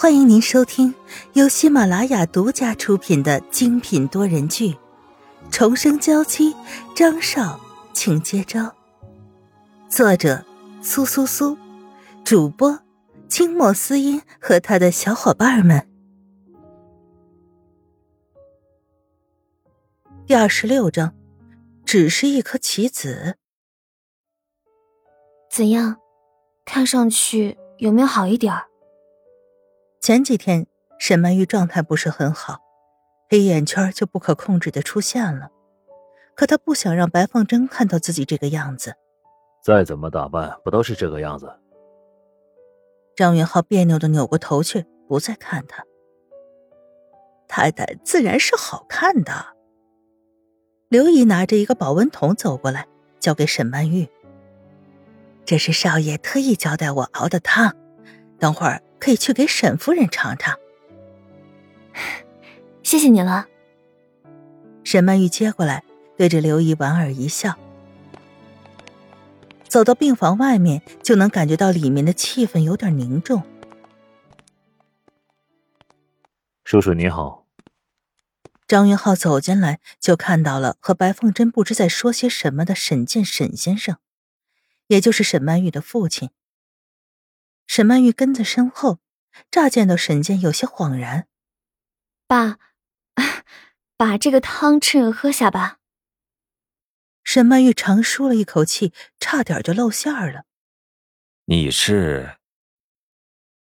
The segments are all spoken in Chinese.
欢迎您收听由喜马拉雅独家出品的精品多人剧《重生娇妻》，张少，请接招。作者：苏苏苏，主播：清墨思音和他的小伙伴们。第二十六章，只是一颗棋子。怎样？看上去有没有好一点儿？前几天沈曼玉状态不是很好，黑眼圈就不可控制的出现了。可她不想让白凤珍看到自己这个样子。再怎么打扮，不都是这个样子？张云浩别扭的扭过头去，不再看她。太太自然是好看的。刘姨拿着一个保温桶走过来，交给沈曼玉：“这是少爷特意交代我熬的汤，等会儿。”可以去给沈夫人尝尝。谢谢你了。沈曼玉接过来，对着刘姨莞尔一笑。走到病房外面，就能感觉到里面的气氛有点凝重。叔叔你好。张云浩走进来，就看到了和白凤珍不知在说些什么的沈健沈先生，也就是沈曼玉的父亲。沈曼玉跟在身后，乍见到沈健有些恍然。爸，把这个汤趁热喝下吧。沈曼玉长舒了一口气，差点就露馅了。你是？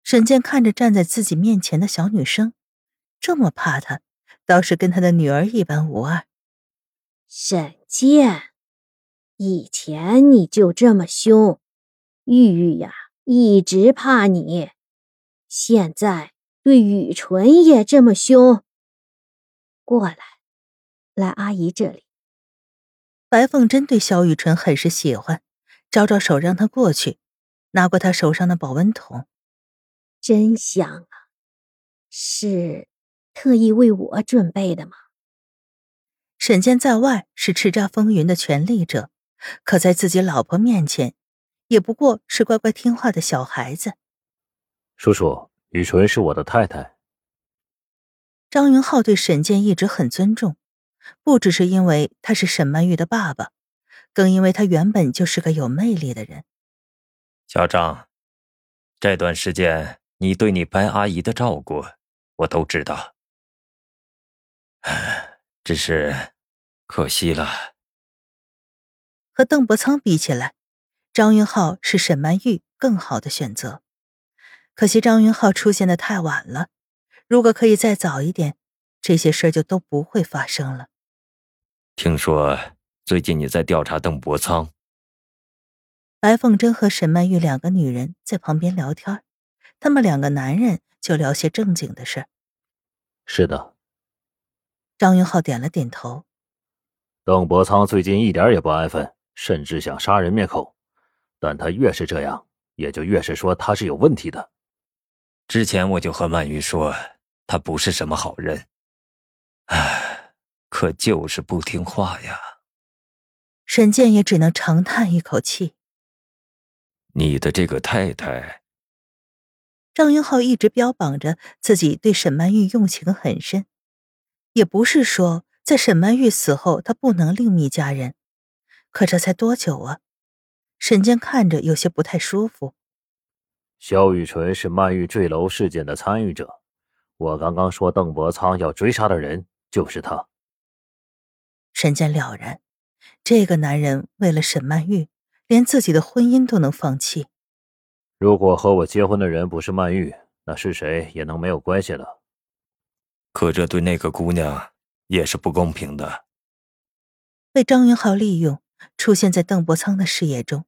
沈健看着站在自己面前的小女生，这么怕她，倒是跟他的女儿一般无二。沈健，以前你就这么凶，玉玉呀。一直怕你，现在对雨纯也这么凶。过来，来阿姨这里。白凤珍对萧雨纯很是喜欢，招招手让他过去，拿过他手上的保温桶。真香啊！是特意为我准备的吗？沈健在外是叱咤风云的权力者，可在自己老婆面前。也不过是乖乖听话的小孩子。叔叔，雨纯是我的太太。张云浩对沈健一直很尊重，不只是因为他是沈曼玉的爸爸，更因为他原本就是个有魅力的人。小张，这段时间你对你白阿姨的照顾，我都知道。只是可惜了，和邓伯苍比起来。张云浩是沈曼玉更好的选择，可惜张云浩出现的太晚了。如果可以再早一点，这些事儿就都不会发生了。听说最近你在调查邓伯苍。白凤珍和沈曼玉两个女人在旁边聊天，他们两个男人就聊些正经的事。是的。张云浩点了点头。邓伯苍最近一点也不安分，甚至想杀人灭口。但他越是这样，也就越是说他是有问题的。之前我就和曼玉说，他不是什么好人。唉，可就是不听话呀。沈健也只能长叹一口气。你的这个太太，张云浩一直标榜着自己对沈曼玉用情很深，也不是说在沈曼玉死后他不能另觅佳人，可这才多久啊？沈健看着有些不太舒服。萧雨纯是曼玉坠楼事件的参与者，我刚刚说邓伯苍要追杀的人就是他。沈健了然，这个男人为了沈曼玉，连自己的婚姻都能放弃。如果和我结婚的人不是曼玉，那是谁也能没有关系了。可这对那个姑娘也是不公平的。被张云浩利用。出现在邓伯苍的视野中，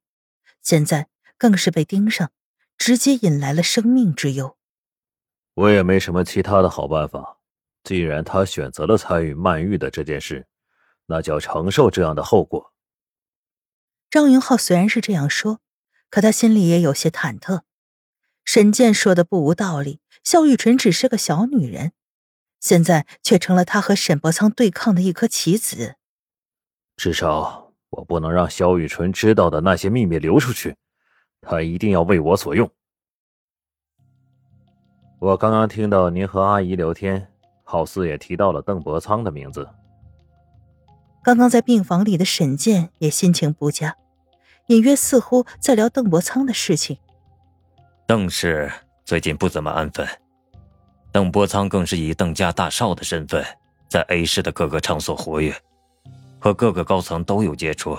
现在更是被盯上，直接引来了生命之忧。我也没什么其他的好办法，既然他选择了参与曼玉的这件事，那就要承受这样的后果。张云浩虽然是这样说，可他心里也有些忐忑。沈健说的不无道理，肖玉纯只是个小女人，现在却成了他和沈伯苍对抗的一颗棋子。至少。我不能让萧雨纯知道的那些秘密流出去，他一定要为我所用。我刚刚听到您和阿姨聊天，好似也提到了邓伯苍的名字。刚刚在病房里的沈健也心情不佳，隐约似乎在聊邓伯苍的事情。邓氏最近不怎么安分，邓伯苍更是以邓家大少的身份，在 A 市的各个场所活跃，和各个高层都有接触。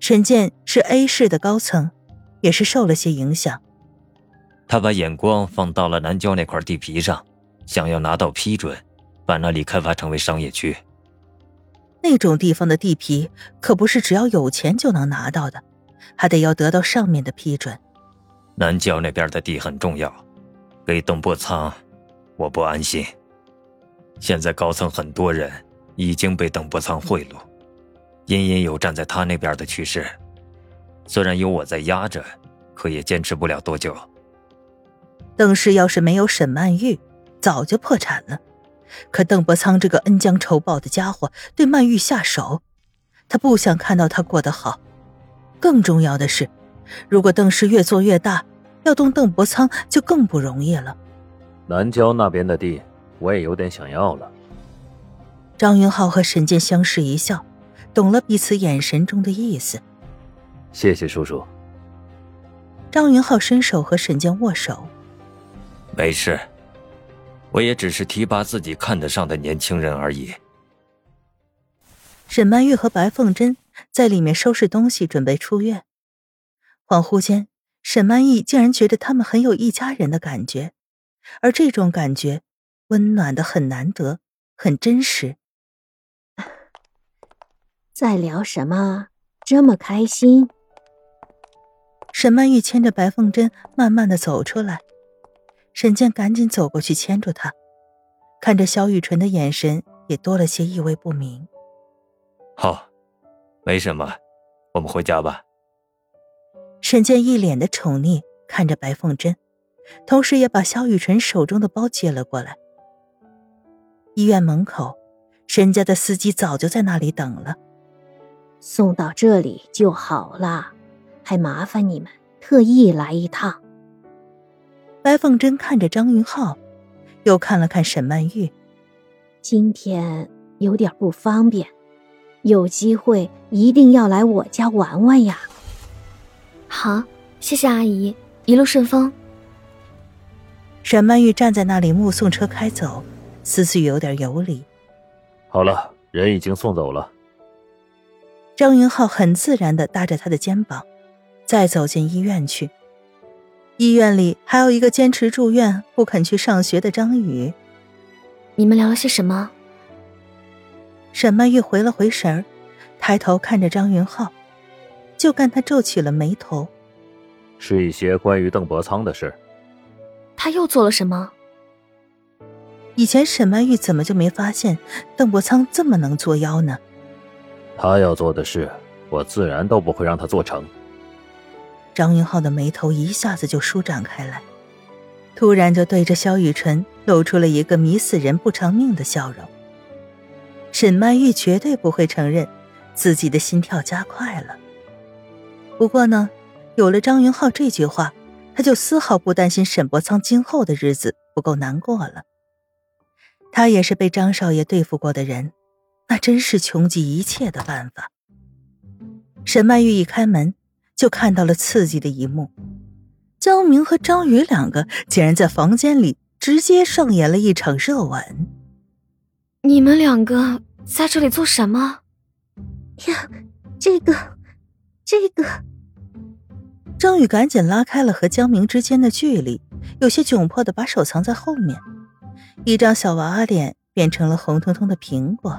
沈健是 A 市的高层，也是受了些影响。他把眼光放到了南郊那块地皮上，想要拿到批准，把那里开发成为商业区。那种地方的地皮可不是只要有钱就能拿到的，还得要得到上面的批准。南郊那边的地很重要，给邓伯仓，我不安心。现在高层很多人已经被邓伯苍贿赂，隐隐有站在他那边的趋势。虽然有我在压着，可也坚持不了多久。邓氏要是没有沈曼玉，早就破产了。可邓伯苍这个恩将仇报的家伙对曼玉下手，他不想看到她过得好。更重要的是，如果邓氏越做越大，要动邓伯苍就更不容易了。南郊那边的地，我也有点想要了。张云浩和沈健相视一笑，懂了彼此眼神中的意思。谢谢叔叔。张云浩伸手和沈健握手。没事，我也只是提拔自己看得上的年轻人而已。沈曼玉和白凤珍在里面收拾东西，准备出院。恍惚间，沈曼玉竟然觉得他们很有一家人的感觉，而这种感觉温暖的很难得，很真实。在聊什么？这么开心？沈曼玉牵着白凤珍慢慢的走出来。沈健赶紧走过去牵住她，看着萧雨纯的眼神也多了些意味不明。好，没什么，我们回家吧。沈健一脸的宠溺看着白凤珍，同时也把萧雨纯手中的包接了过来。医院门口，沈家的司机早就在那里等了。送到这里就好了，还麻烦你们特意来一趟。白凤珍看着张云浩，又看了看沈曼玉。今天有点不方便，有机会一定要来我家玩玩呀。好，谢谢阿姨，一路顺风。沈曼玉站在那里目送车开走，思绪有点游离。好了，人已经送走了。张云浩很自然的搭着他的肩膀，再走进医院去。医院里还有一个坚持住院不肯去上学的张宇。你们聊了些什么？沈曼玉回了回神儿，抬头看着张云浩，就看他皱起了眉头。是一些关于邓伯苍的事。他又做了什么？以前沈曼玉怎么就没发现邓伯苍这么能作妖呢？他要做的事，我自然都不会让他做成。张云浩的眉头一下子就舒展开来，突然就对着萧雨辰露出了一个迷死人不偿命的笑容。沈曼玉绝对不会承认自己的心跳加快了。不过呢，有了张云浩这句话，他就丝毫不担心沈伯苍今后的日子不够难过了。他也是被张少爷对付过的人，那真是穷极一切的办法。沈曼玉一开门。就看到了刺激的一幕，江明和张宇两个竟然在房间里直接上演了一场热吻。你们两个在这里做什么？呀，这个，这个……张宇赶紧拉开了和江明之间的距离，有些窘迫的把手藏在后面，一张小娃娃脸变成了红彤彤的苹果。